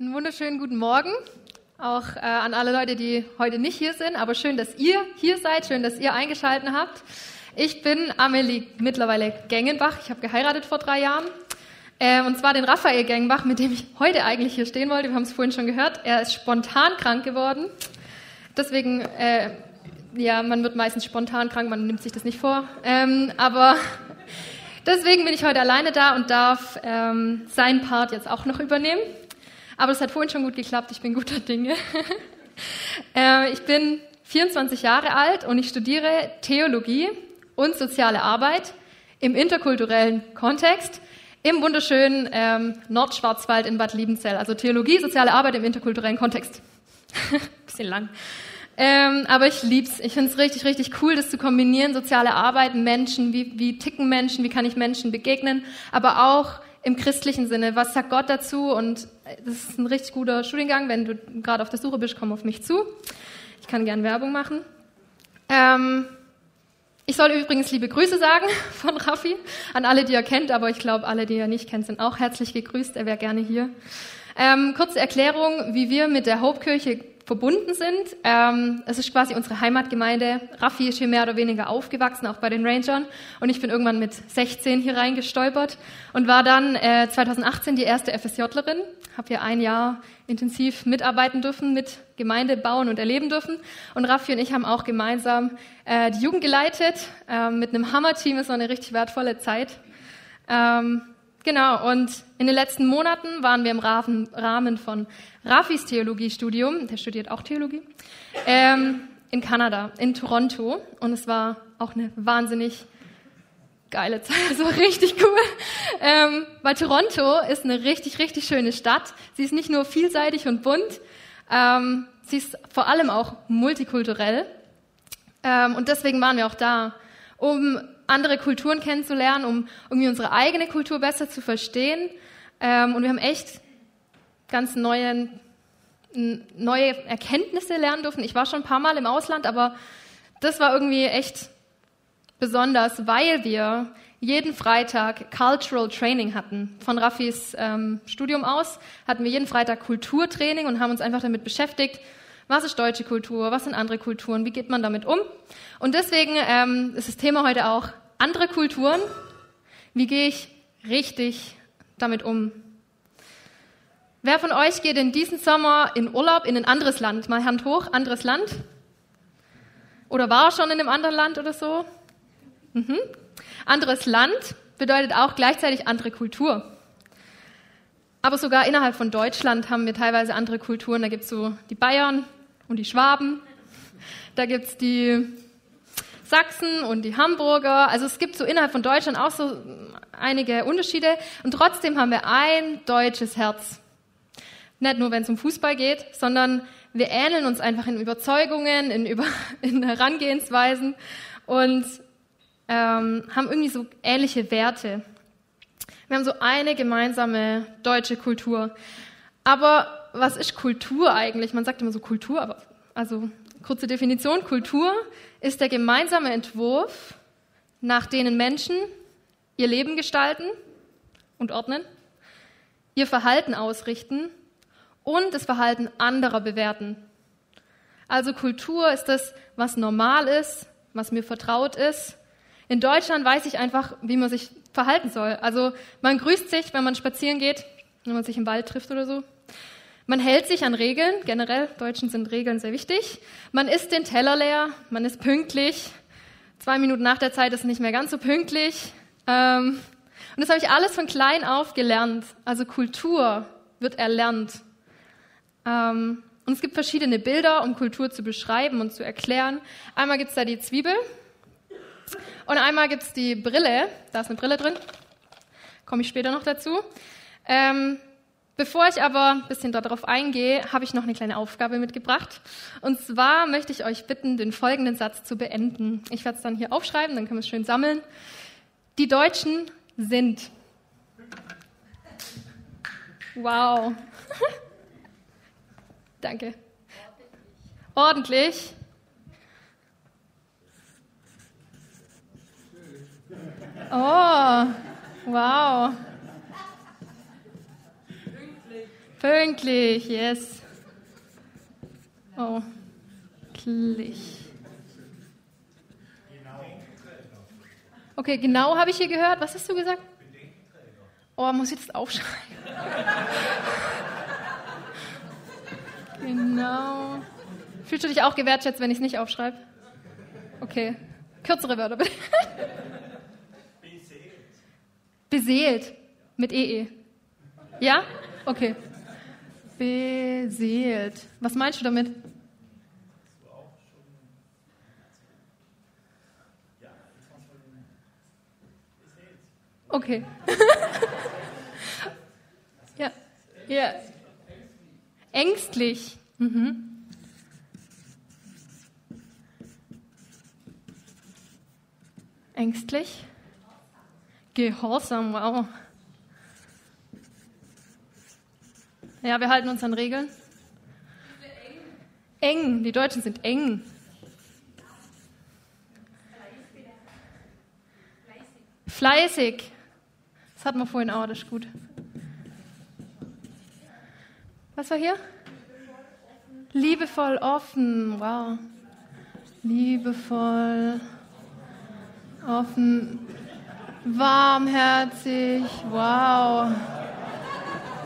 Einen wunderschönen guten Morgen. Auch äh, an alle Leute, die heute nicht hier sind, aber schön, dass ihr hier seid, schön, dass ihr eingeschaltet habt. Ich bin Amelie mittlerweile Gengenbach. Ich habe geheiratet vor drei Jahren. Äh, und zwar den Raphael Gengenbach, mit dem ich heute eigentlich hier stehen wollte. Wir haben es vorhin schon gehört. Er ist spontan krank geworden. Deswegen, äh, ja, man wird meistens spontan krank, man nimmt sich das nicht vor. Ähm, aber deswegen bin ich heute alleine da und darf ähm, seinen Part jetzt auch noch übernehmen. Aber es hat vorhin schon gut geklappt, ich bin guter Dinge. äh, ich bin 24 Jahre alt und ich studiere Theologie und soziale Arbeit im interkulturellen Kontext im wunderschönen ähm, Nordschwarzwald in Bad Liebenzell. Also Theologie, soziale Arbeit im interkulturellen Kontext. Bisschen lang. Ähm, aber ich lieb's. Ich find's richtig, richtig cool, das zu kombinieren. Soziale Arbeit, Menschen, wie, wie ticken Menschen, wie kann ich Menschen begegnen, aber auch im christlichen Sinne. Was sagt Gott dazu? Und das ist ein richtig guter Studiengang. Wenn du gerade auf der Suche bist, komm auf mich zu. Ich kann gern Werbung machen. Ähm, ich soll übrigens liebe Grüße sagen von Raffi an alle, die er kennt, aber ich glaube, alle, die er nicht kennt, sind auch herzlich gegrüßt. Er wäre gerne hier. Ähm, kurze Erklärung, wie wir mit der Hauptkirche verbunden sind. Ähm, es ist quasi unsere Heimatgemeinde. Raffi ist hier mehr oder weniger aufgewachsen, auch bei den Rangern. Und ich bin irgendwann mit 16 hier reingestolpert und war dann äh, 2018 die erste FSJlerin. Habe hier ein Jahr intensiv mitarbeiten dürfen, mit Gemeinde bauen und erleben dürfen. Und Raffi und ich haben auch gemeinsam äh, die Jugend geleitet. Ähm, mit einem Hammer-Team ist noch eine richtig wertvolle Zeit. Ähm, Genau, und in den letzten Monaten waren wir im Rahmen von Rafis Theologiestudium, der studiert auch Theologie, ähm, in Kanada, in Toronto. Und es war auch eine wahnsinnig geile Zeit, so richtig cool. Ähm, weil Toronto ist eine richtig, richtig schöne Stadt. Sie ist nicht nur vielseitig und bunt, ähm, sie ist vor allem auch multikulturell. Ähm, und deswegen waren wir auch da, um andere Kulturen kennenzulernen, um irgendwie unsere eigene Kultur besser zu verstehen. Ähm, und wir haben echt ganz neue, neue Erkenntnisse lernen dürfen. Ich war schon ein paar Mal im Ausland, aber das war irgendwie echt besonders, weil wir jeden Freitag Cultural Training hatten. Von Raffis ähm, Studium aus hatten wir jeden Freitag Kulturtraining und haben uns einfach damit beschäftigt, was ist deutsche Kultur, was sind andere Kulturen, wie geht man damit um. Und deswegen ähm, ist das Thema heute auch andere Kulturen. Wie gehe ich richtig damit um? Wer von euch geht in diesem Sommer in Urlaub in ein anderes Land? Mal Hand hoch, anderes Land? Oder war schon in einem anderen Land oder so? Mhm. Anderes Land bedeutet auch gleichzeitig andere Kultur. Aber sogar innerhalb von Deutschland haben wir teilweise andere Kulturen. Da gibt es so die Bayern und die Schwaben. Da gibt es die Sachsen und die Hamburger. Also es gibt so innerhalb von Deutschland auch so einige Unterschiede. Und trotzdem haben wir ein deutsches Herz. Nicht nur, wenn es um Fußball geht, sondern wir ähneln uns einfach in Überzeugungen, in, Über in Herangehensweisen und ähm, haben irgendwie so ähnliche Werte. Wir haben so eine gemeinsame deutsche Kultur. Aber was ist Kultur eigentlich? Man sagt immer so Kultur, aber also kurze Definition. Kultur ist der gemeinsame Entwurf, nach denen Menschen ihr Leben gestalten und ordnen, ihr Verhalten ausrichten und das Verhalten anderer bewerten. Also Kultur ist das, was normal ist, was mir vertraut ist. In Deutschland weiß ich einfach, wie man sich verhalten soll. Also man grüßt sich, wenn man spazieren geht, wenn man sich im Wald trifft oder so. Man hält sich an Regeln, generell, Deutschen sind Regeln sehr wichtig. Man isst den Teller leer, man ist pünktlich. Zwei Minuten nach der Zeit ist nicht mehr ganz so pünktlich. Ähm, und das habe ich alles von klein auf gelernt. Also Kultur wird erlernt. Ähm, und es gibt verschiedene Bilder, um Kultur zu beschreiben und zu erklären. Einmal gibt es da die Zwiebel und einmal gibt es die Brille. Da ist eine Brille drin. Komme ich später noch dazu. Ähm, Bevor ich aber ein bisschen darauf eingehe, habe ich noch eine kleine Aufgabe mitgebracht. Und zwar möchte ich euch bitten, den folgenden Satz zu beenden. Ich werde es dann hier aufschreiben, dann können wir es schön sammeln. Die Deutschen sind. Wow. Danke. Ordentlich. Oh, wow. Pünktlich, yes. Oh, klich. Okay, genau habe ich hier gehört. Was hast du gesagt? Oh, muss ich das aufschreiben? genau. Fühlst du dich auch gewertschätzt, wenn ich es nicht aufschreibe? Okay. Kürzere Wörter bitte. Beseelt. Beseelt. Mit EE. E. Ja? Okay. Beseelt. Was meinst du damit? Okay. ja. Ja. Ängstlich. Mhm. Ängstlich. Gehorsam, wow. Ja, wir halten uns an Regeln. Eng, die Deutschen sind eng. Fleißig. Das hatten wir vorhin auch, das ist gut. Was war hier? Liebevoll offen, wow. Liebevoll offen, warmherzig, wow.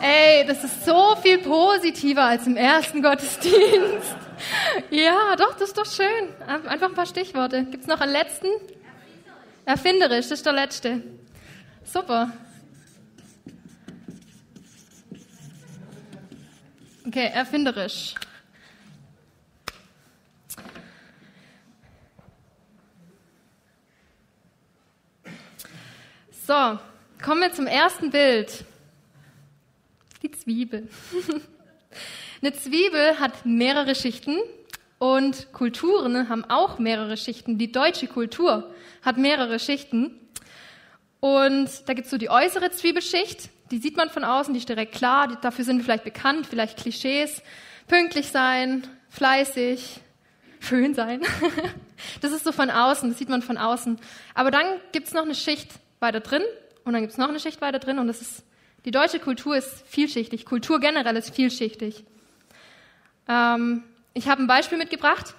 Ey, das ist so viel positiver als im ersten Gottesdienst. Ja, doch, das ist doch schön. Einfach ein paar Stichworte. Gibt es noch einen letzten? Erfinderisch, das ist der letzte. Super. Okay, erfinderisch. So, kommen wir zum ersten Bild. Die Zwiebel. Eine Zwiebel hat mehrere Schichten und Kulturen haben auch mehrere Schichten. Die deutsche Kultur hat mehrere Schichten. Und da gibt es so die äußere Zwiebelschicht, die sieht man von außen, die ist direkt klar, die, dafür sind wir vielleicht bekannt, vielleicht Klischees. Pünktlich sein, fleißig, schön sein. das ist so von außen, das sieht man von außen. Aber dann gibt es noch eine Schicht weiter drin und dann gibt es noch eine Schicht weiter drin und das ist die deutsche Kultur ist vielschichtig. Kultur generell ist vielschichtig. Ähm, ich habe ein Beispiel mitgebracht.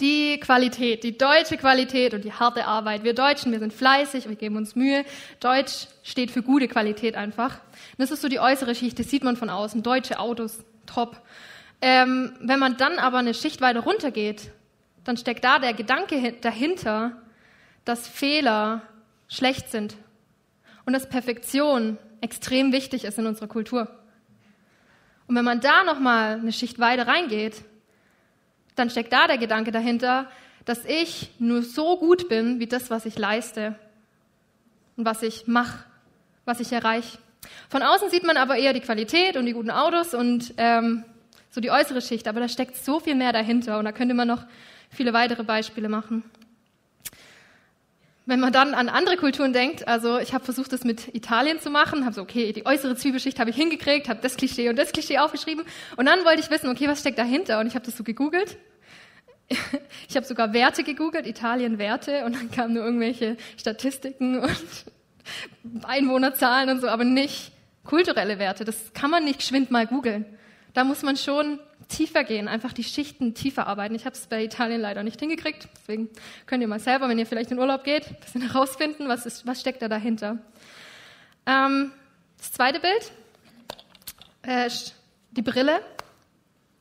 Die Qualität, die deutsche Qualität und die harte Arbeit. Wir Deutschen, wir sind fleißig, wir geben uns Mühe. Deutsch steht für gute Qualität einfach. Das ist so die äußere Schicht, das sieht man von außen. Deutsche Autos, top. Ähm, wenn man dann aber eine Schicht weiter runtergeht, dann steckt da der Gedanke dahinter, dass Fehler schlecht sind und dass Perfektion extrem wichtig ist in unserer Kultur. Und wenn man da nochmal eine Schicht weiter reingeht, dann steckt da der Gedanke dahinter, dass ich nur so gut bin wie das, was ich leiste und was ich mache, was ich erreiche. Von außen sieht man aber eher die Qualität und die guten Autos und ähm, so die äußere Schicht, aber da steckt so viel mehr dahinter und da könnte man noch viele weitere Beispiele machen. Wenn man dann an andere Kulturen denkt, also ich habe versucht, das mit Italien zu machen, habe so, okay, die äußere Zwiebelschicht habe ich hingekriegt, habe das Klischee und das Klischee aufgeschrieben und dann wollte ich wissen, okay, was steckt dahinter und ich habe das so gegoogelt. Ich habe sogar Werte gegoogelt, Italien Werte und dann kamen nur irgendwelche Statistiken und Einwohnerzahlen und so, aber nicht kulturelle Werte. Das kann man nicht geschwind mal googeln. Da muss man schon tiefer gehen, einfach die Schichten tiefer arbeiten. Ich habe es bei Italien leider nicht hingekriegt, deswegen könnt ihr mal selber, wenn ihr vielleicht in Urlaub geht, ein bisschen herausfinden, was, ist, was steckt da dahinter. Ähm, das zweite Bild, äh, die Brille.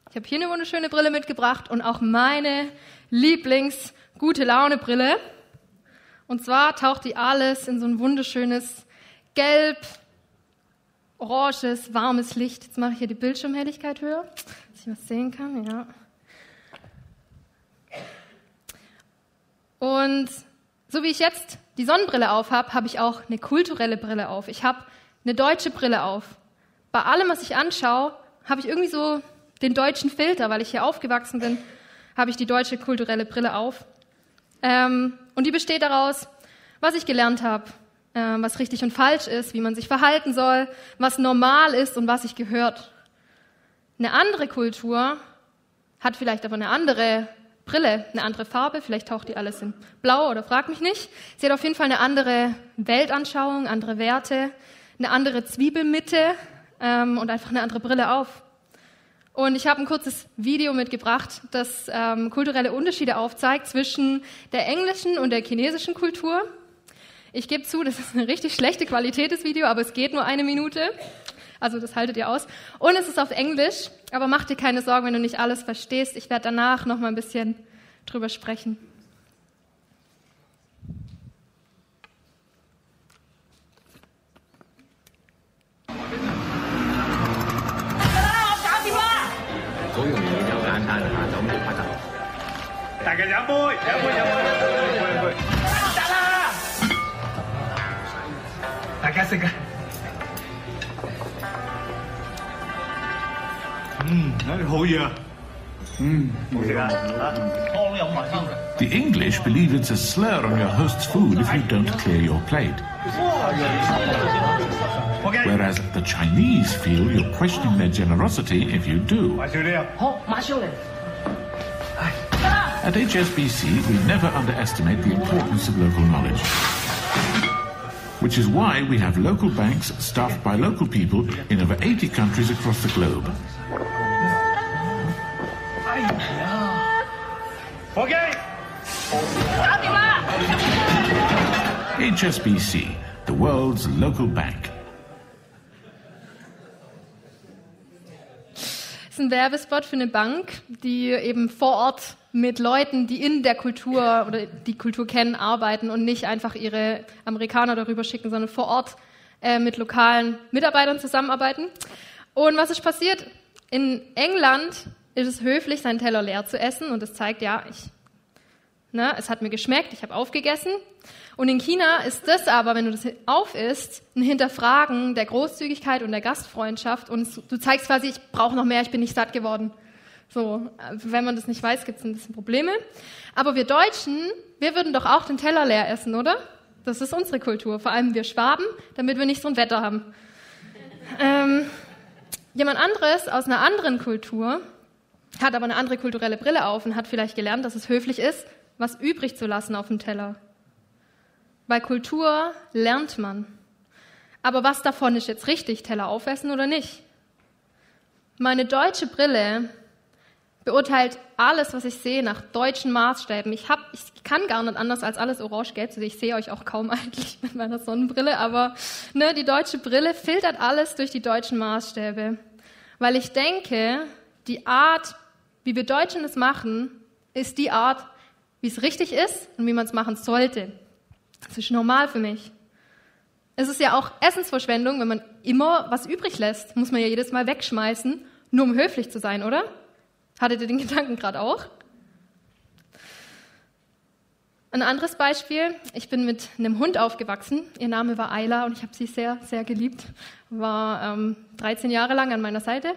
Ich habe hier eine wunderschöne Brille mitgebracht und auch meine Lieblings-gute Laune-Brille. Und zwar taucht die alles in so ein wunderschönes Gelb, oranges, warmes Licht. Jetzt mache ich hier die Bildschirmhelligkeit höher ich was sehen kann, ja. Und so wie ich jetzt die Sonnenbrille auf habe, habe ich auch eine kulturelle Brille auf. Ich habe eine deutsche Brille auf. Bei allem, was ich anschaue, habe ich irgendwie so den deutschen Filter, weil ich hier aufgewachsen bin, habe ich die deutsche kulturelle Brille auf. Ähm, und die besteht daraus, was ich gelernt habe, was richtig und falsch ist, wie man sich verhalten soll, was normal ist und was sich gehört. Eine andere Kultur hat vielleicht aber eine andere Brille, eine andere Farbe, vielleicht taucht die alles in blau oder frag mich nicht. Sie hat auf jeden Fall eine andere Weltanschauung, andere Werte, eine andere Zwiebelmitte, ähm, und einfach eine andere Brille auf. Und ich habe ein kurzes Video mitgebracht, das ähm, kulturelle Unterschiede aufzeigt zwischen der englischen und der chinesischen Kultur. Ich gebe zu, das ist eine richtig schlechte Qualität des Video, aber es geht nur eine Minute. Also das haltet ihr aus. Und es ist auf Englisch, aber mach dir keine Sorgen, wenn du nicht alles verstehst. Ich werde danach noch mal ein bisschen drüber sprechen. Hmm, hmm. The English believe it's a slur on your host's food if you don't clear your plate. Whereas the Chinese feel you're questioning their generosity if you do. Oh, At HSBC, we never underestimate the importance of local knowledge. Which is why we have local banks staffed by local people in over 80 countries across the globe. HSBC, the world's local bank. Ein Werbespot für eine Bank, die eben vor Ort mit Leuten, die in der Kultur oder die Kultur kennen, arbeiten und nicht einfach ihre Amerikaner darüber schicken, sondern vor Ort äh, mit lokalen Mitarbeitern zusammenarbeiten. Und was ist passiert? In England ist es höflich, seinen Teller leer zu essen und es zeigt, ja, ich, ne, es hat mir geschmeckt, ich habe aufgegessen. Und in China ist das aber, wenn du das aufisst, ein Hinterfragen der Großzügigkeit und der Gastfreundschaft und du zeigst quasi, ich brauche noch mehr, ich bin nicht satt geworden. So, wenn man das nicht weiß, gibt es ein bisschen Probleme. Aber wir Deutschen, wir würden doch auch den Teller leer essen, oder? Das ist unsere Kultur, vor allem wir Schwaben, damit wir nicht so ein Wetter haben. Ähm, jemand anderes aus einer anderen Kultur hat aber eine andere kulturelle Brille auf und hat vielleicht gelernt, dass es höflich ist, was übrig zu lassen auf dem Teller. Bei Kultur lernt man. Aber was davon ist jetzt richtig, Teller aufessen oder nicht? Meine deutsche Brille beurteilt alles, was ich sehe, nach deutschen Maßstäben. Ich, hab, ich kann gar nicht anders als alles orange-gelb. Ich sehe euch auch kaum eigentlich mit meiner Sonnenbrille, aber ne, die deutsche Brille filtert alles durch die deutschen Maßstäbe. Weil ich denke, die Art, wie wir Deutschen es machen, ist die Art, wie es richtig ist und wie man es machen sollte. Das ist normal für mich. Es ist ja auch Essensverschwendung, wenn man immer was übrig lässt. Muss man ja jedes Mal wegschmeißen, nur um höflich zu sein, oder? Hattet ihr den Gedanken gerade auch? Ein anderes Beispiel. Ich bin mit einem Hund aufgewachsen. Ihr Name war Ayla und ich habe sie sehr, sehr geliebt. War ähm, 13 Jahre lang an meiner Seite.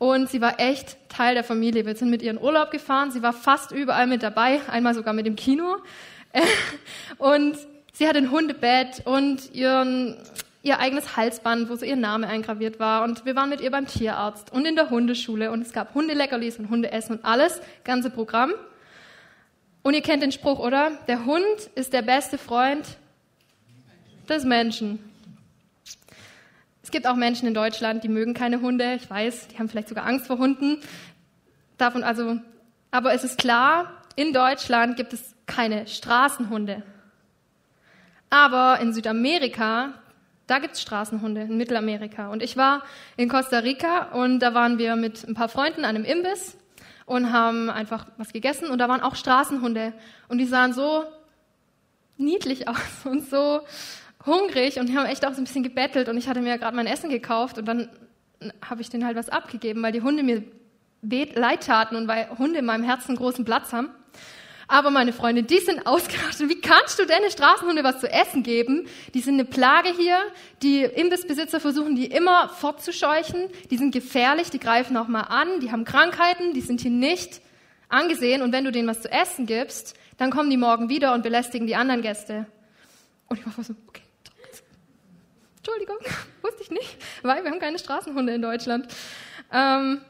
Und sie war echt Teil der Familie. Wir sind mit ihr in Urlaub gefahren. Sie war fast überall mit dabei, einmal sogar mit dem Kino. Und sie hatte ein Hundebett und ihren, ihr eigenes Halsband, wo so ihr Name eingraviert war. Und wir waren mit ihr beim Tierarzt und in der Hundeschule und es gab Hundeleckerlis und Hundeessen und alles, ganze Programm. Und ihr kennt den Spruch, oder? Der Hund ist der beste Freund des Menschen. Es gibt auch Menschen in Deutschland, die mögen keine Hunde. Ich weiß, die haben vielleicht sogar Angst vor Hunden. Davon also, aber es ist klar, in Deutschland gibt es keine Straßenhunde. Aber in Südamerika da gibt es Straßenhunde in Mittelamerika. Und ich war in Costa Rica und da waren wir mit ein paar Freunden an einem Imbiss und haben einfach was gegessen und da waren auch Straßenhunde und die sahen so niedlich aus und so hungrig und haben echt auch so ein bisschen gebettelt und ich hatte mir gerade mein Essen gekauft und dann habe ich denen halt was abgegeben, weil die Hunde mir leid taten und weil Hunde in meinem Herzen großen Platz haben. Aber meine Freunde, die sind ausgerastet. Wie kannst du deine Straßenhunde was zu essen geben? Die sind eine Plage hier. Die Imbissbesitzer versuchen, die immer fortzuscheuchen. Die sind gefährlich, die greifen auch mal an, die haben Krankheiten, die sind hier nicht angesehen. Und wenn du denen was zu essen gibst, dann kommen die morgen wieder und belästigen die anderen Gäste. Und ich war so, okay. Entschuldigung, wusste ich nicht, weil wir haben keine Straßenhunde in Deutschland. Ähm,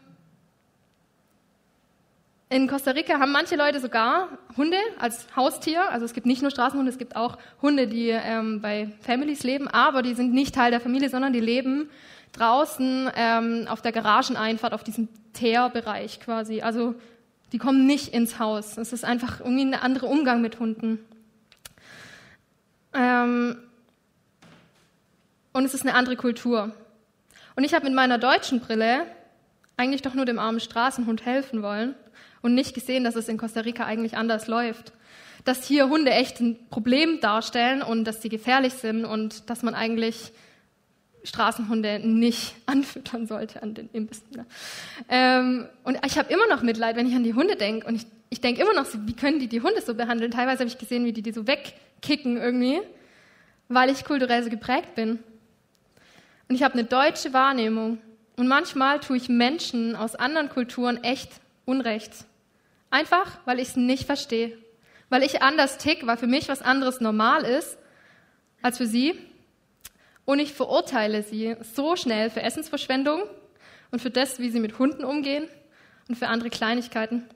in Costa Rica haben manche Leute sogar Hunde als Haustier. Also es gibt nicht nur Straßenhunde, es gibt auch Hunde, die ähm, bei Families leben, aber die sind nicht Teil der Familie, sondern die leben draußen ähm, auf der Garageneinfahrt, auf diesem Teerbereich quasi. Also die kommen nicht ins Haus. Es ist einfach irgendwie ein anderer Umgang mit Hunden. Ähm, und es ist eine andere Kultur. Und ich habe mit meiner deutschen Brille eigentlich doch nur dem armen Straßenhund helfen wollen und nicht gesehen, dass es in Costa Rica eigentlich anders läuft. Dass hier Hunde echt ein Problem darstellen und dass sie gefährlich sind und dass man eigentlich Straßenhunde nicht anfüttern sollte an den Imbissen. Ne? Ähm, und ich habe immer noch Mitleid, wenn ich an die Hunde denke. Und ich, ich denke immer noch, wie können die die Hunde so behandeln? Teilweise habe ich gesehen, wie die die so wegkicken irgendwie, weil ich kulturell so geprägt bin. Und ich habe eine deutsche Wahrnehmung. Und manchmal tue ich Menschen aus anderen Kulturen echt Unrecht. Einfach, weil ich es nicht verstehe. Weil ich anders tick, weil für mich was anderes normal ist als für sie. Und ich verurteile sie so schnell für Essensverschwendung und für das, wie sie mit Hunden umgehen und für andere Kleinigkeiten.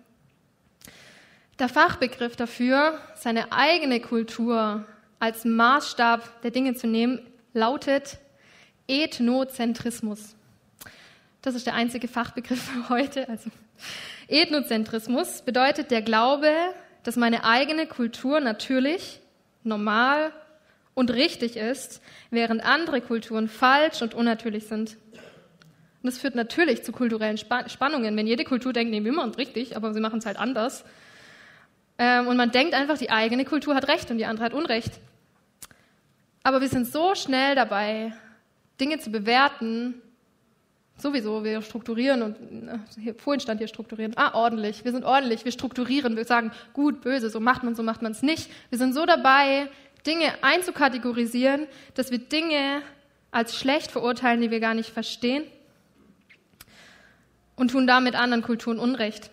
Der Fachbegriff dafür, seine eigene Kultur als Maßstab der Dinge zu nehmen, lautet Ethnozentrismus. Das ist der einzige Fachbegriff für heute. Also Ethnozentrismus bedeutet der Glaube, dass meine eigene Kultur natürlich, normal und richtig ist, während andere Kulturen falsch und unnatürlich sind. Und das führt natürlich zu kulturellen Spannungen, wenn jede Kultur denkt, nee, wir machen es richtig, aber sie machen es halt anders. Ähm, und man denkt einfach, die eigene Kultur hat Recht und die andere hat Unrecht. Aber wir sind so schnell dabei, Dinge zu bewerten, sowieso, wir strukturieren und hier, vorhin stand hier strukturieren. Ah, ordentlich, wir sind ordentlich, wir strukturieren, wir sagen gut, böse, so macht man, so macht man es nicht. Wir sind so dabei, Dinge einzukategorisieren, dass wir Dinge als schlecht verurteilen, die wir gar nicht verstehen und tun damit anderen Kulturen Unrecht.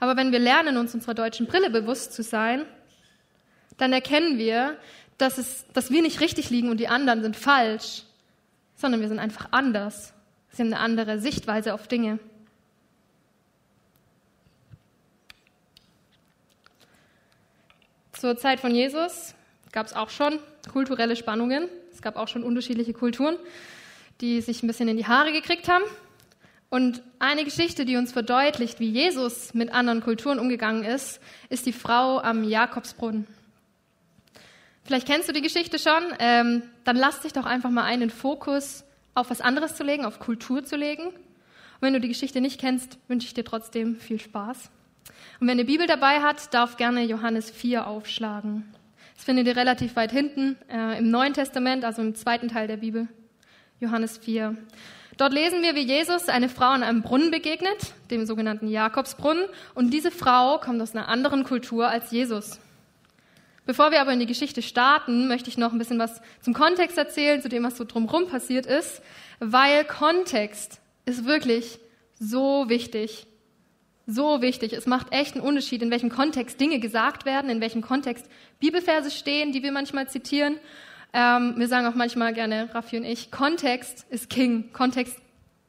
Aber wenn wir lernen, uns unserer deutschen Brille bewusst zu sein, dann erkennen wir, dass, es, dass wir nicht richtig liegen und die anderen sind falsch, sondern wir sind einfach anders. Sie haben eine andere Sichtweise auf Dinge. Zur Zeit von Jesus gab es auch schon kulturelle Spannungen. Es gab auch schon unterschiedliche Kulturen, die sich ein bisschen in die Haare gekriegt haben. Und eine Geschichte, die uns verdeutlicht, wie Jesus mit anderen Kulturen umgegangen ist, ist die Frau am Jakobsbrunnen. Vielleicht kennst du die Geschichte schon. Ähm, dann lass dich doch einfach mal ein, den Fokus auf was anderes zu legen, auf Kultur zu legen. Und wenn du die Geschichte nicht kennst, wünsche ich dir trotzdem viel Spaß. Und wenn ihr Bibel dabei hat, darf gerne Johannes 4 aufschlagen. Das findet ihr relativ weit hinten äh, im Neuen Testament, also im zweiten Teil der Bibel. Johannes 4. Dort lesen wir, wie Jesus eine Frau an einem Brunnen begegnet, dem sogenannten Jakobsbrunnen. Und diese Frau kommt aus einer anderen Kultur als Jesus. Bevor wir aber in die Geschichte starten, möchte ich noch ein bisschen was zum Kontext erzählen, zu dem, was so drumherum passiert ist, weil Kontext ist wirklich so wichtig. So wichtig. Es macht echt einen Unterschied, in welchem Kontext Dinge gesagt werden, in welchem Kontext Bibelverse stehen, die wir manchmal zitieren. Ähm, wir sagen auch manchmal gerne, Raffi und ich, Kontext ist King. Kontext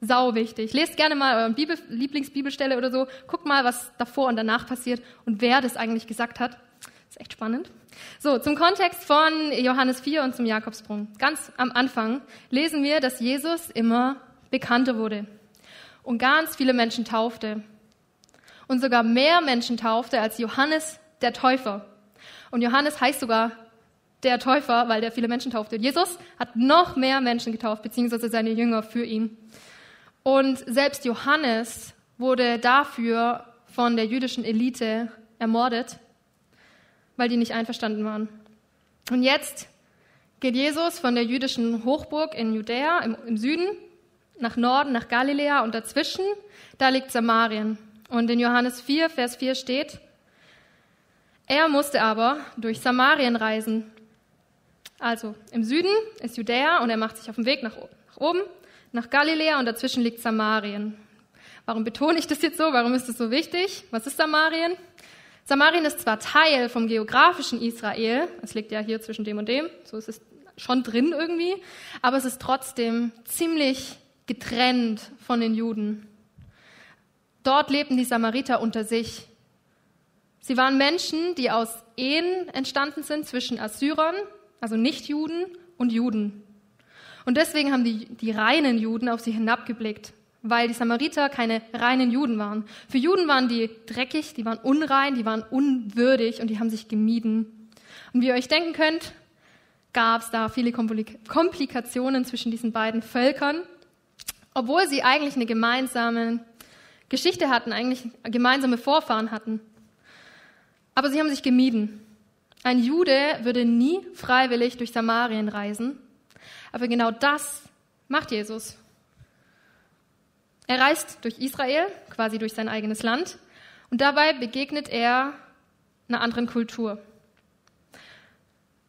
sau wichtig. Lest gerne mal euren Bibel, Lieblingsbibelstelle oder so. Guckt mal, was davor und danach passiert und wer das eigentlich gesagt hat. Ist echt spannend. So, zum Kontext von Johannes 4 und zum Jakobsprung. Ganz am Anfang lesen wir, dass Jesus immer bekannter wurde und ganz viele Menschen taufte. Und sogar mehr Menschen taufte als Johannes der Täufer. Und Johannes heißt sogar der Täufer, weil der viele Menschen taufte. Jesus hat noch mehr Menschen getauft, beziehungsweise seine Jünger für ihn. Und selbst Johannes wurde dafür von der jüdischen Elite ermordet weil die nicht einverstanden waren. Und jetzt geht Jesus von der jüdischen Hochburg in Judäa im, im Süden nach Norden, nach Galiläa und dazwischen, da liegt Samarien. Und in Johannes 4, Vers 4 steht, er musste aber durch Samarien reisen. Also im Süden ist Judäa und er macht sich auf den Weg nach, nach oben, nach Galiläa und dazwischen liegt Samarien. Warum betone ich das jetzt so? Warum ist das so wichtig? Was ist Samarien? Samarien ist zwar Teil vom geografischen Israel, es liegt ja hier zwischen dem und dem, so ist es schon drin irgendwie, aber es ist trotzdem ziemlich getrennt von den Juden. Dort lebten die Samariter unter sich. Sie waren Menschen, die aus Ehen entstanden sind zwischen Assyrern, also Nichtjuden, und Juden. Und deswegen haben die, die reinen Juden auf sie hinabgeblickt, weil die Samariter keine reinen Juden waren. Für Juden waren die dreckig, die waren unrein, die waren unwürdig und die haben sich gemieden. Und wie ihr euch denken könnt, gab es da viele Komplikationen zwischen diesen beiden Völkern, obwohl sie eigentlich eine gemeinsame Geschichte hatten, eigentlich gemeinsame Vorfahren hatten. Aber sie haben sich gemieden. Ein Jude würde nie freiwillig durch Samarien reisen, aber genau das macht Jesus. Er reist durch Israel, quasi durch sein eigenes Land, und dabei begegnet er einer anderen Kultur.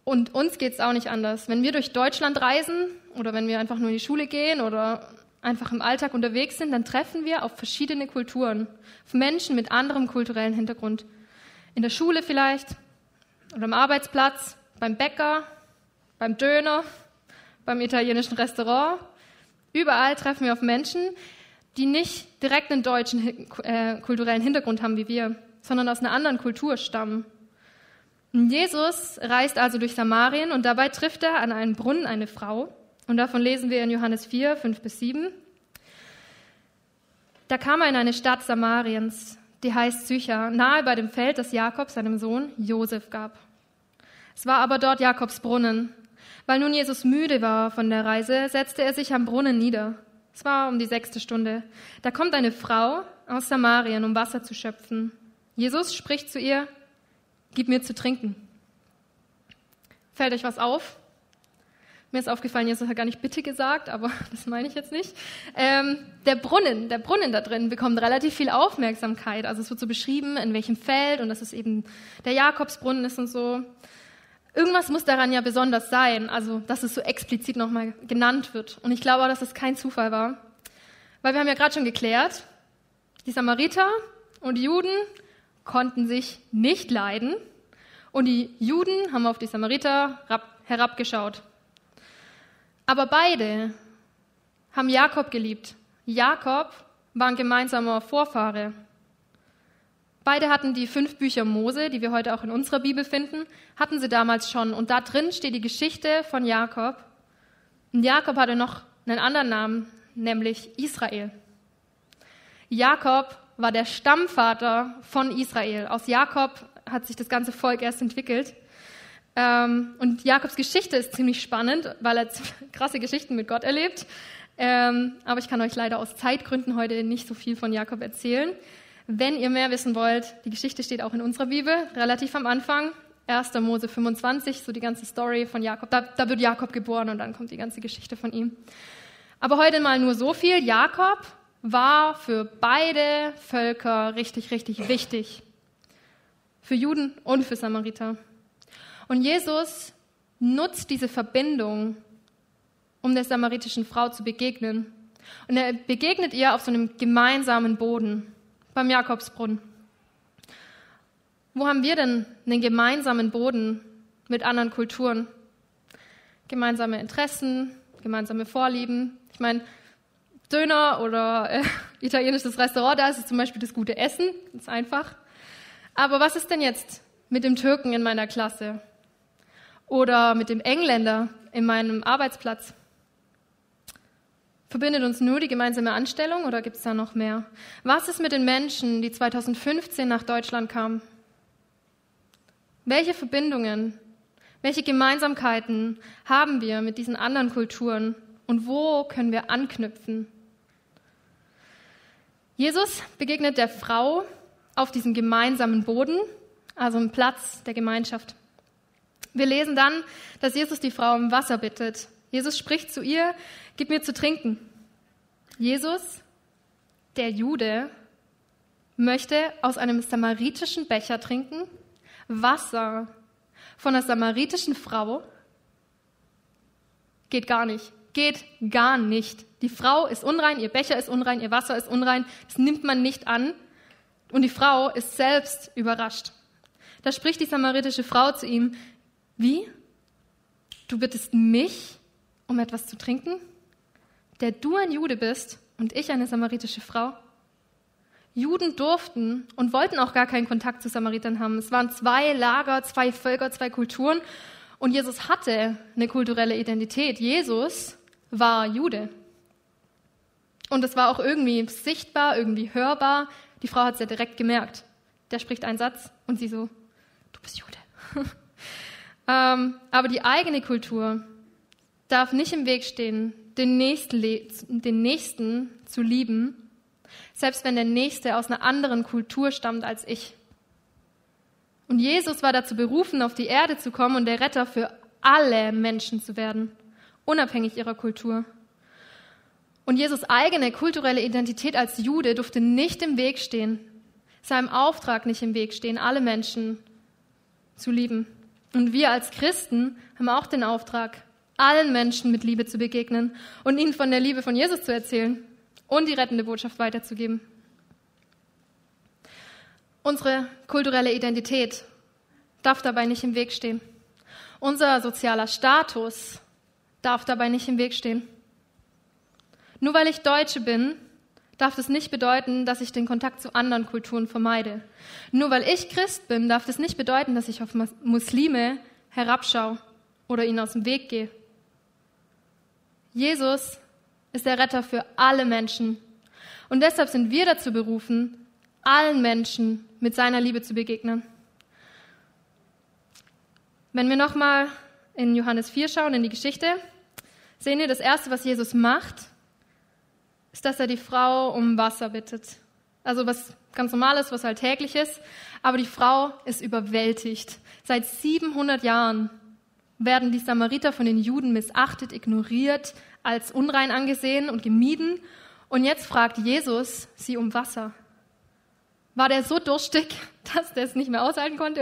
Und uns geht es auch nicht anders. Wenn wir durch Deutschland reisen oder wenn wir einfach nur in die Schule gehen oder einfach im Alltag unterwegs sind, dann treffen wir auf verschiedene Kulturen, auf Menschen mit anderem kulturellen Hintergrund. In der Schule vielleicht oder am Arbeitsplatz, beim Bäcker, beim Döner, beim italienischen Restaurant. Überall treffen wir auf Menschen, die nicht direkt einen deutschen äh, kulturellen Hintergrund haben wie wir, sondern aus einer anderen Kultur stammen. Und Jesus reist also durch Samarien und dabei trifft er an einem Brunnen eine Frau. Und davon lesen wir in Johannes 4, 5 bis 7. Da kam er in eine Stadt Samariens, die heißt Sychar, nahe bei dem Feld, das Jakob seinem Sohn Josef gab. Es war aber dort Jakobs Brunnen. Weil nun Jesus müde war von der Reise, setzte er sich am Brunnen nieder. Es war um die sechste Stunde. Da kommt eine Frau aus Samarien, um Wasser zu schöpfen. Jesus spricht zu ihr, gib mir zu trinken. Fällt euch was auf? Mir ist aufgefallen, Jesus hat gar nicht bitte gesagt, aber das meine ich jetzt nicht. Ähm, der Brunnen, der Brunnen da drin bekommt relativ viel Aufmerksamkeit. Also es wird so beschrieben, in welchem Feld und dass es eben der Jakobsbrunnen ist und so. Irgendwas muss daran ja besonders sein, also dass es so explizit nochmal genannt wird. Und ich glaube auch, dass es kein Zufall war. Weil wir haben ja gerade schon geklärt, die Samariter und die Juden konnten sich nicht leiden und die Juden haben auf die Samariter herabgeschaut. Aber beide haben Jakob geliebt. Jakob war ein gemeinsamer Vorfahre. Beide hatten die fünf Bücher Mose, die wir heute auch in unserer Bibel finden, hatten sie damals schon. Und da drin steht die Geschichte von Jakob. Und Jakob hatte noch einen anderen Namen, nämlich Israel. Jakob war der Stammvater von Israel. Aus Jakob hat sich das ganze Volk erst entwickelt. Ähm, und Jakobs Geschichte ist ziemlich spannend, weil er krasse Geschichten mit Gott erlebt. Ähm, aber ich kann euch leider aus Zeitgründen heute nicht so viel von Jakob erzählen. Wenn ihr mehr wissen wollt, die Geschichte steht auch in unserer Bibel, relativ am Anfang. 1. Mose 25, so die ganze Story von Jakob. Da, da wird Jakob geboren und dann kommt die ganze Geschichte von ihm. Aber heute mal nur so viel. Jakob war für beide Völker richtig, richtig wichtig. Für Juden und für Samariter. Und Jesus nutzt diese Verbindung, um der samaritischen Frau zu begegnen. Und er begegnet ihr auf so einem gemeinsamen Boden, beim Jakobsbrunnen. Wo haben wir denn einen gemeinsamen Boden mit anderen Kulturen? Gemeinsame Interessen, gemeinsame Vorlieben. Ich meine, Döner oder äh, italienisches Restaurant, da ist es zum Beispiel das gute Essen, ganz einfach. Aber was ist denn jetzt mit dem Türken in meiner Klasse oder mit dem Engländer in meinem Arbeitsplatz? Verbindet uns nur die gemeinsame Anstellung oder gibt es da noch mehr? Was ist mit den Menschen, die 2015 nach Deutschland kamen? Welche Verbindungen, welche Gemeinsamkeiten haben wir mit diesen anderen Kulturen und wo können wir anknüpfen? Jesus begegnet der Frau auf diesem gemeinsamen Boden, also im Platz der Gemeinschaft. Wir lesen dann, dass Jesus die Frau um Wasser bittet. Jesus spricht zu ihr, gib mir zu trinken. Jesus, der Jude, möchte aus einem samaritischen Becher trinken, Wasser von einer samaritischen Frau. Geht gar nicht geht gar nicht. Die Frau ist unrein, ihr Becher ist unrein, ihr Wasser ist unrein. Das nimmt man nicht an. Und die Frau ist selbst überrascht. Da spricht die samaritische Frau zu ihm, wie? Du bittest mich um etwas zu trinken? Der du ein Jude bist und ich eine samaritische Frau? Juden durften und wollten auch gar keinen Kontakt zu Samaritern haben. Es waren zwei Lager, zwei Völker, zwei Kulturen. Und Jesus hatte eine kulturelle Identität. Jesus war Jude. Und es war auch irgendwie sichtbar, irgendwie hörbar. Die Frau hat es ja direkt gemerkt. Der spricht einen Satz und sie so, du bist Jude. ähm, aber die eigene Kultur darf nicht im Weg stehen, den Nächsten, den Nächsten zu lieben, selbst wenn der Nächste aus einer anderen Kultur stammt als ich. Und Jesus war dazu berufen, auf die Erde zu kommen und der Retter für alle Menschen zu werden, unabhängig ihrer Kultur. Und Jesus eigene kulturelle Identität als Jude durfte nicht im Weg stehen, seinem Auftrag nicht im Weg stehen, alle Menschen zu lieben. Und wir als Christen haben auch den Auftrag, allen Menschen mit Liebe zu begegnen und ihnen von der Liebe von Jesus zu erzählen und die rettende Botschaft weiterzugeben. Unsere kulturelle Identität darf dabei nicht im Weg stehen. Unser sozialer Status darf dabei nicht im Weg stehen. Nur weil ich Deutsche bin, darf das nicht bedeuten, dass ich den Kontakt zu anderen Kulturen vermeide. Nur weil ich Christ bin, darf das nicht bedeuten, dass ich auf Muslime herabschaue oder ihnen aus dem Weg gehe. Jesus ist der Retter für alle Menschen. Und deshalb sind wir dazu berufen, allen Menschen mit seiner Liebe zu begegnen. Wenn wir nochmal in Johannes 4 schauen, in die Geschichte, sehen wir, das Erste, was Jesus macht, ist, dass er die Frau um Wasser bittet. Also was ganz normales, was alltäglich ist. Aber die Frau ist überwältigt. Seit 700 Jahren werden die Samariter von den Juden missachtet, ignoriert, als unrein angesehen und gemieden. Und jetzt fragt Jesus sie um Wasser. War der so durstig, dass der es nicht mehr aushalten konnte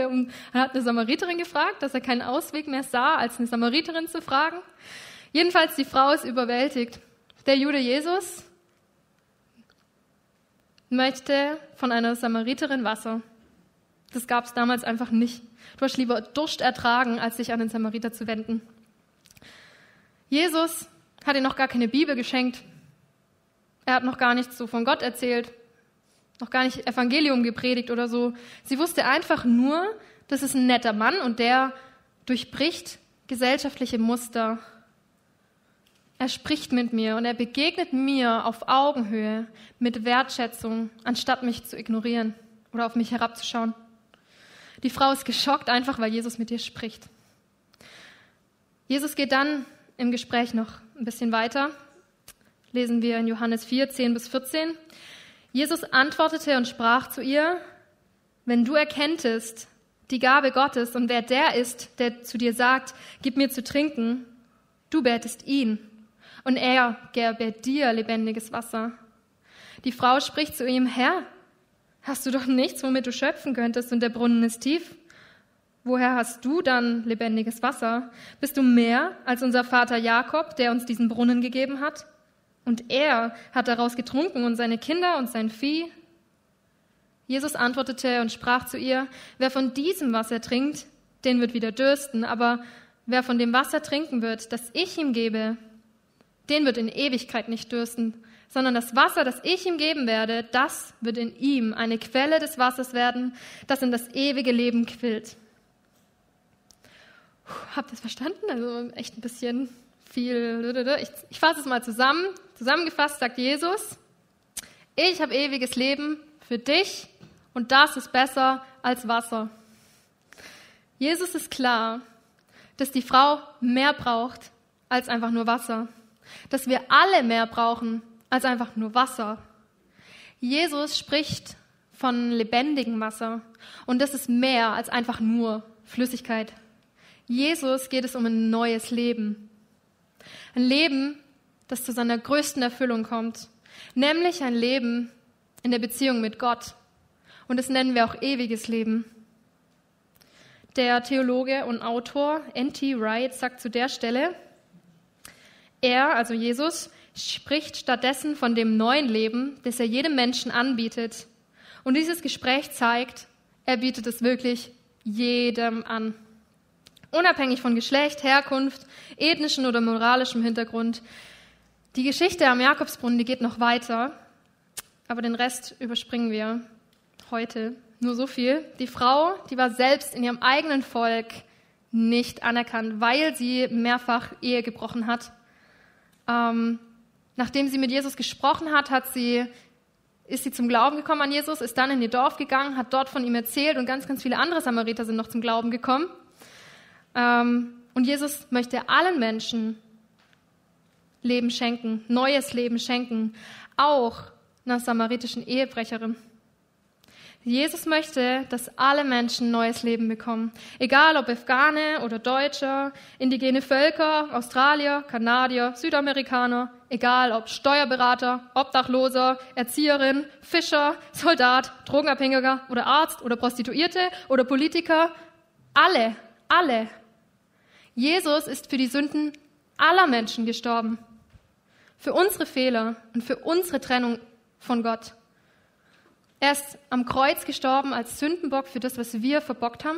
er hat eine Samariterin gefragt, dass er keinen Ausweg mehr sah, als eine Samariterin zu fragen? Jedenfalls, die Frau ist überwältigt. Der Jude Jesus möchte von einer Samariterin Wasser. Das gab es damals einfach nicht. Du hast lieber Durst ertragen, als sich an den Samariter zu wenden. Jesus hat ihr noch gar keine Bibel geschenkt. Er hat noch gar nichts so von Gott erzählt, noch gar nicht Evangelium gepredigt oder so. Sie wusste einfach nur, das ist ein netter Mann und der durchbricht gesellschaftliche Muster. Er spricht mit mir und er begegnet mir auf Augenhöhe mit Wertschätzung, anstatt mich zu ignorieren oder auf mich herabzuschauen. Die Frau ist geschockt, einfach weil Jesus mit ihr spricht. Jesus geht dann im Gespräch noch ein bisschen weiter. Lesen wir in Johannes 4, 10 bis 14. Jesus antwortete und sprach zu ihr, wenn du erkenntest die Gabe Gottes und wer der ist, der zu dir sagt, gib mir zu trinken, du betest ihn und er gäbe dir lebendiges Wasser. Die Frau spricht zu ihm, Herr, hast du doch nichts, womit du schöpfen könntest und der Brunnen ist tief? Woher hast du dann lebendiges Wasser? Bist du mehr als unser Vater Jakob, der uns diesen Brunnen gegeben hat? Und er hat daraus getrunken und seine Kinder und sein Vieh? Jesus antwortete und sprach zu ihr, wer von diesem Wasser trinkt, den wird wieder dürsten, aber wer von dem Wasser trinken wird, das ich ihm gebe, den wird in Ewigkeit nicht dürsten, sondern das Wasser, das ich ihm geben werde, das wird in ihm eine Quelle des Wassers werden, das in das ewige Leben quillt. Habt ihr es verstanden? Also echt ein bisschen viel. Ich, ich fasse es mal zusammen. Zusammengefasst sagt Jesus, ich habe ewiges Leben für dich und das ist besser als Wasser. Jesus ist klar, dass die Frau mehr braucht als einfach nur Wasser. Dass wir alle mehr brauchen als einfach nur Wasser. Jesus spricht von lebendigem Wasser und das ist mehr als einfach nur Flüssigkeit. Jesus geht es um ein neues Leben. Ein Leben, das zu seiner größten Erfüllung kommt, nämlich ein Leben in der Beziehung mit Gott. Und das nennen wir auch ewiges Leben. Der Theologe und Autor N.T. Wright sagt zu der Stelle, er, also Jesus, spricht stattdessen von dem neuen Leben, das er jedem Menschen anbietet. Und dieses Gespräch zeigt, er bietet es wirklich jedem an unabhängig von Geschlecht, Herkunft, ethnischen oder moralischem Hintergrund. Die Geschichte am Jakobsbrunnen, die geht noch weiter, aber den Rest überspringen wir heute. Nur so viel. Die Frau, die war selbst in ihrem eigenen Volk nicht anerkannt, weil sie mehrfach Ehe gebrochen hat. Ähm, nachdem sie mit Jesus gesprochen hat, hat sie, ist sie zum Glauben gekommen an Jesus, ist dann in ihr Dorf gegangen, hat dort von ihm erzählt und ganz, ganz viele andere Samariter sind noch zum Glauben gekommen. Ähm, und Jesus möchte allen Menschen Leben schenken, neues Leben schenken, auch einer samaritischen Ehebrecherin. Jesus möchte, dass alle Menschen neues Leben bekommen. Egal ob Afghane oder Deutsche, indigene Völker, Australier, Kanadier, Südamerikaner, egal ob Steuerberater, Obdachloser, Erzieherin, Fischer, Soldat, Drogenabhängiger oder Arzt oder Prostituierte oder Politiker, alle, alle. Jesus ist für die Sünden aller Menschen gestorben. Für unsere Fehler und für unsere Trennung von Gott. Er ist am Kreuz gestorben als Sündenbock für das, was wir verbockt haben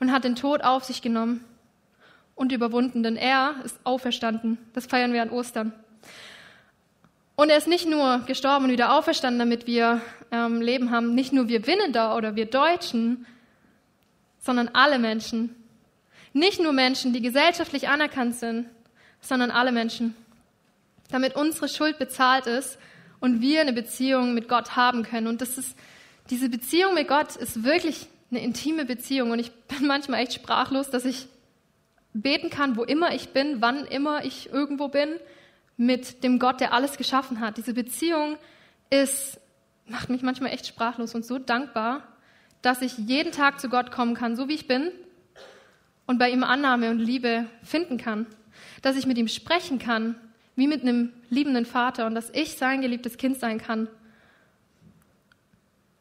und hat den Tod auf sich genommen und überwunden, denn er ist auferstanden. Das feiern wir an Ostern. Und er ist nicht nur gestorben und wieder auferstanden, damit wir ähm, Leben haben, nicht nur wir Winnender oder wir Deutschen, sondern alle Menschen. Nicht nur Menschen, die gesellschaftlich anerkannt sind, sondern alle Menschen. Damit unsere Schuld bezahlt ist und wir eine Beziehung mit Gott haben können. Und das ist, diese Beziehung mit Gott ist wirklich eine intime Beziehung. Und ich bin manchmal echt sprachlos, dass ich beten kann, wo immer ich bin, wann immer ich irgendwo bin, mit dem Gott, der alles geschaffen hat. Diese Beziehung ist, macht mich manchmal echt sprachlos und so dankbar, dass ich jeden Tag zu Gott kommen kann, so wie ich bin, und bei ihm Annahme und Liebe finden kann. Dass ich mit ihm sprechen kann wie mit einem liebenden Vater und dass ich sein geliebtes Kind sein kann.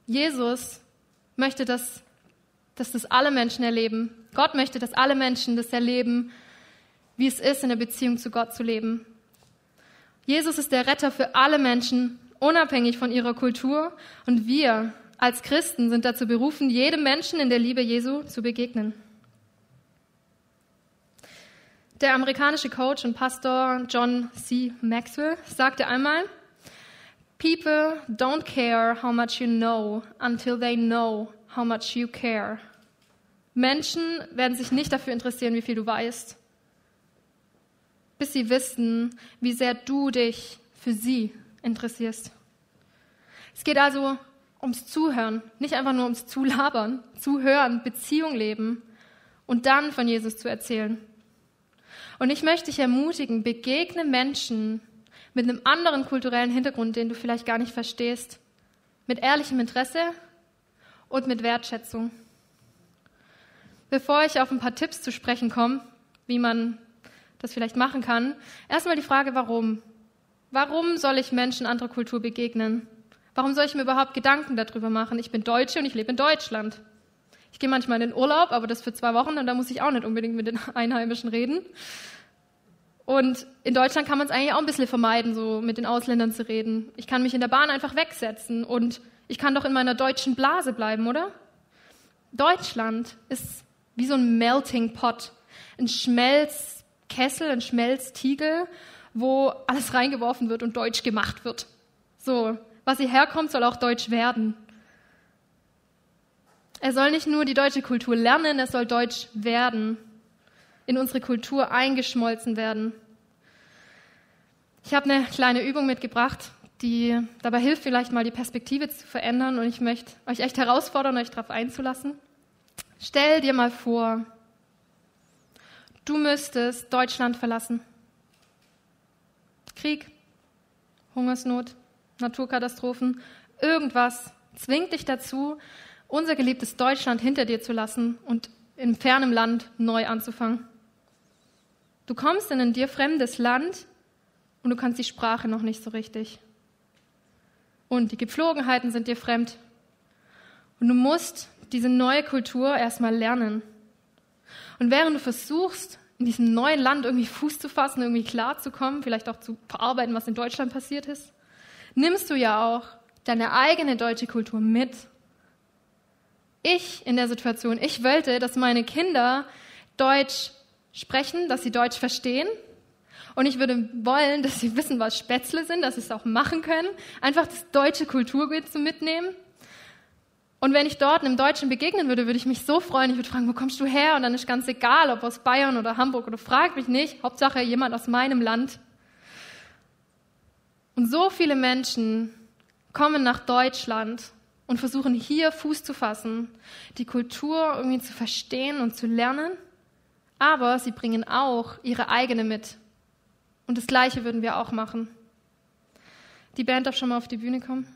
Jesus möchte, dass, dass das alle Menschen erleben. Gott möchte, dass alle Menschen das erleben, wie es ist, in der Beziehung zu Gott zu leben. Jesus ist der Retter für alle Menschen, unabhängig von ihrer Kultur. Und wir als Christen sind dazu berufen, jedem Menschen in der Liebe Jesu zu begegnen. Der amerikanische Coach und Pastor John C. Maxwell sagte einmal, People don't care how much you know until they know how much you care. Menschen werden sich nicht dafür interessieren, wie viel du weißt, bis sie wissen, wie sehr du dich für sie interessierst. Es geht also ums Zuhören, nicht einfach nur ums Zulabern, Zuhören, Beziehung leben und dann von Jesus zu erzählen. Und ich möchte dich ermutigen, begegne Menschen mit einem anderen kulturellen Hintergrund, den du vielleicht gar nicht verstehst, mit ehrlichem Interesse und mit Wertschätzung. Bevor ich auf ein paar Tipps zu sprechen komme, wie man das vielleicht machen kann, erstmal die Frage, warum? Warum soll ich Menschen anderer Kultur begegnen? Warum soll ich mir überhaupt Gedanken darüber machen? Ich bin Deutsche und ich lebe in Deutschland. Ich gehe manchmal in den Urlaub, aber das für zwei Wochen und da muss ich auch nicht unbedingt mit den Einheimischen reden. Und in Deutschland kann man es eigentlich auch ein bisschen vermeiden, so mit den Ausländern zu reden. Ich kann mich in der Bahn einfach wegsetzen und ich kann doch in meiner deutschen Blase bleiben, oder? Deutschland ist wie so ein Melting Pot, ein Schmelzkessel, ein Schmelztiegel, wo alles reingeworfen wird und deutsch gemacht wird. So, was hierher kommt, soll auch deutsch werden. Er soll nicht nur die deutsche Kultur lernen, er soll deutsch werden, in unsere Kultur eingeschmolzen werden. Ich habe eine kleine Übung mitgebracht, die dabei hilft, vielleicht mal die Perspektive zu verändern und ich möchte euch echt herausfordern, euch darauf einzulassen. Stell dir mal vor, du müsstest Deutschland verlassen. Krieg, Hungersnot, Naturkatastrophen, irgendwas zwingt dich dazu, unser geliebtes Deutschland hinter dir zu lassen und in fernem Land neu anzufangen. Du kommst in ein dir fremdes Land und du kannst die Sprache noch nicht so richtig. Und die Gepflogenheiten sind dir fremd. Und du musst diese neue Kultur erstmal lernen. Und während du versuchst, in diesem neuen Land irgendwie Fuß zu fassen, irgendwie klarzukommen, vielleicht auch zu verarbeiten, was in Deutschland passiert ist, nimmst du ja auch deine eigene deutsche Kultur mit ich in der Situation, ich wollte, dass meine Kinder Deutsch sprechen, dass sie Deutsch verstehen. Und ich würde wollen, dass sie wissen, was Spätzle sind, dass sie es auch machen können. Einfach das deutsche Kulturgut zu mitnehmen. Und wenn ich dort einem Deutschen begegnen würde, würde ich mich so freuen. Ich würde fragen, wo kommst du her? Und dann ist ganz egal, ob aus Bayern oder Hamburg oder frag mich nicht. Hauptsache jemand aus meinem Land. Und so viele Menschen kommen nach Deutschland und versuchen hier Fuß zu fassen, die Kultur irgendwie zu verstehen und zu lernen, aber sie bringen auch ihre eigene mit. Und das Gleiche würden wir auch machen. Die Band darf schon mal auf die Bühne kommen.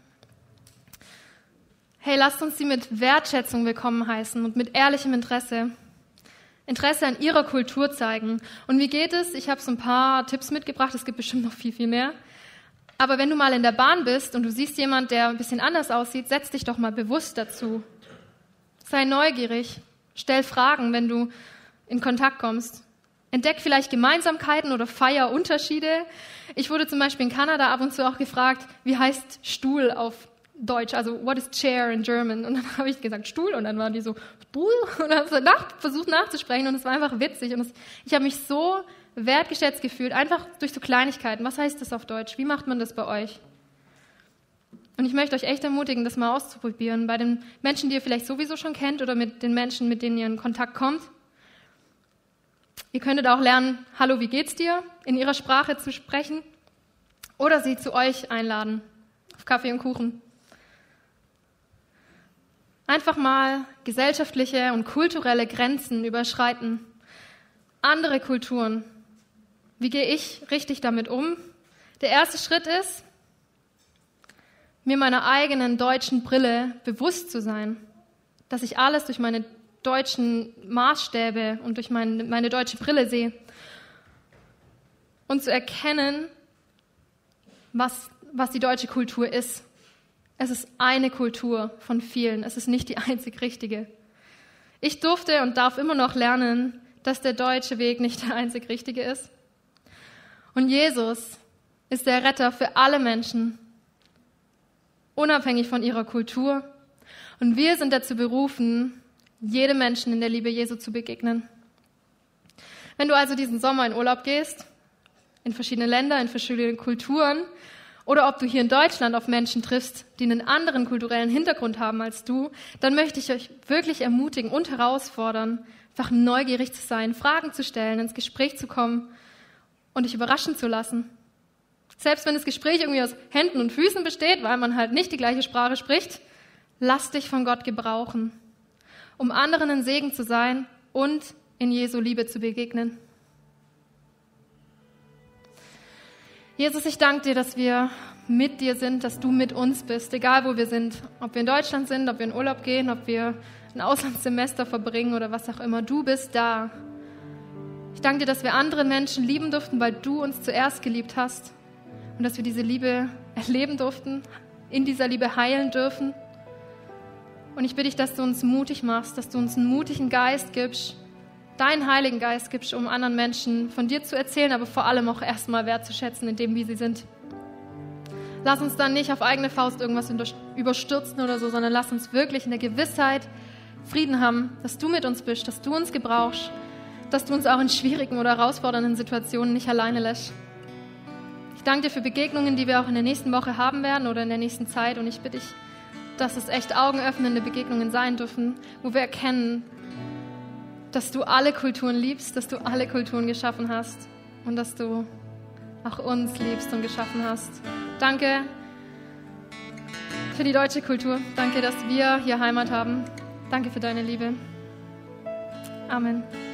Hey, lasst uns sie mit Wertschätzung willkommen heißen und mit ehrlichem Interesse. Interesse an ihrer Kultur zeigen. Und wie geht es? Ich habe so ein paar Tipps mitgebracht. Es gibt bestimmt noch viel, viel mehr. Aber wenn du mal in der Bahn bist und du siehst jemand, der ein bisschen anders aussieht, setz dich doch mal bewusst dazu. Sei neugierig. Stell Fragen, wenn du in Kontakt kommst. Entdeck vielleicht Gemeinsamkeiten oder feier Unterschiede. Ich wurde zum Beispiel in Kanada ab und zu auch gefragt, wie heißt Stuhl auf Deutsch, also what is chair in German? Und dann habe ich gesagt Stuhl und dann waren die so Stuhl und dann habe ich versucht nachzusprechen und es war einfach witzig und es, ich habe mich so wertgeschätzt gefühlt, einfach durch so Kleinigkeiten. Was heißt das auf Deutsch? Wie macht man das bei euch? Und ich möchte euch echt ermutigen, das mal auszuprobieren bei den Menschen, die ihr vielleicht sowieso schon kennt oder mit den Menschen, mit denen ihr in Kontakt kommt. Ihr könntet auch lernen, Hallo, wie geht's dir? in ihrer Sprache zu sprechen oder sie zu euch einladen auf Kaffee und Kuchen. Einfach mal gesellschaftliche und kulturelle Grenzen überschreiten. Andere Kulturen. Wie gehe ich richtig damit um? Der erste Schritt ist, mir meiner eigenen deutschen Brille bewusst zu sein, dass ich alles durch meine deutschen Maßstäbe und durch meine, meine deutsche Brille sehe. Und zu erkennen, was, was die deutsche Kultur ist. Es ist eine Kultur von vielen. Es ist nicht die einzig richtige. Ich durfte und darf immer noch lernen, dass der deutsche Weg nicht der einzig richtige ist. Und Jesus ist der Retter für alle Menschen, unabhängig von ihrer Kultur. Und wir sind dazu berufen, jedem Menschen in der Liebe Jesu zu begegnen. Wenn du also diesen Sommer in Urlaub gehst, in verschiedene Länder, in verschiedene Kulturen, oder ob du hier in Deutschland auf Menschen triffst, die einen anderen kulturellen Hintergrund haben als du, dann möchte ich euch wirklich ermutigen und herausfordern, einfach neugierig zu sein, Fragen zu stellen, ins Gespräch zu kommen und dich überraschen zu lassen. Selbst wenn das Gespräch irgendwie aus Händen und Füßen besteht, weil man halt nicht die gleiche Sprache spricht, lass dich von Gott gebrauchen, um anderen ein Segen zu sein und in Jesu Liebe zu begegnen. Jesus, ich danke dir, dass wir mit dir sind, dass du mit uns bist, egal wo wir sind. Ob wir in Deutschland sind, ob wir in Urlaub gehen, ob wir ein Auslandssemester verbringen oder was auch immer. Du bist da. Ich danke dir, dass wir andere Menschen lieben durften, weil du uns zuerst geliebt hast und dass wir diese Liebe erleben durften, in dieser Liebe heilen dürfen. Und ich bitte dich, dass du uns mutig machst, dass du uns einen mutigen Geist gibst, deinen Heiligen Geist gibst, um anderen Menschen von dir zu erzählen, aber vor allem auch erstmal wertzuschätzen in dem, wie sie sind. Lass uns dann nicht auf eigene Faust irgendwas überstürzen oder so, sondern lass uns wirklich in der Gewissheit Frieden haben, dass du mit uns bist, dass du uns gebrauchst, dass du uns auch in schwierigen oder herausfordernden Situationen nicht alleine lässt. Ich danke dir für Begegnungen, die wir auch in der nächsten Woche haben werden oder in der nächsten Zeit und ich bitte dich, dass es echt augenöffnende Begegnungen sein dürfen, wo wir erkennen, dass du alle Kulturen liebst, dass du alle Kulturen geschaffen hast und dass du auch uns liebst und geschaffen hast. Danke für die deutsche Kultur. Danke, dass wir hier Heimat haben. Danke für deine Liebe. Amen.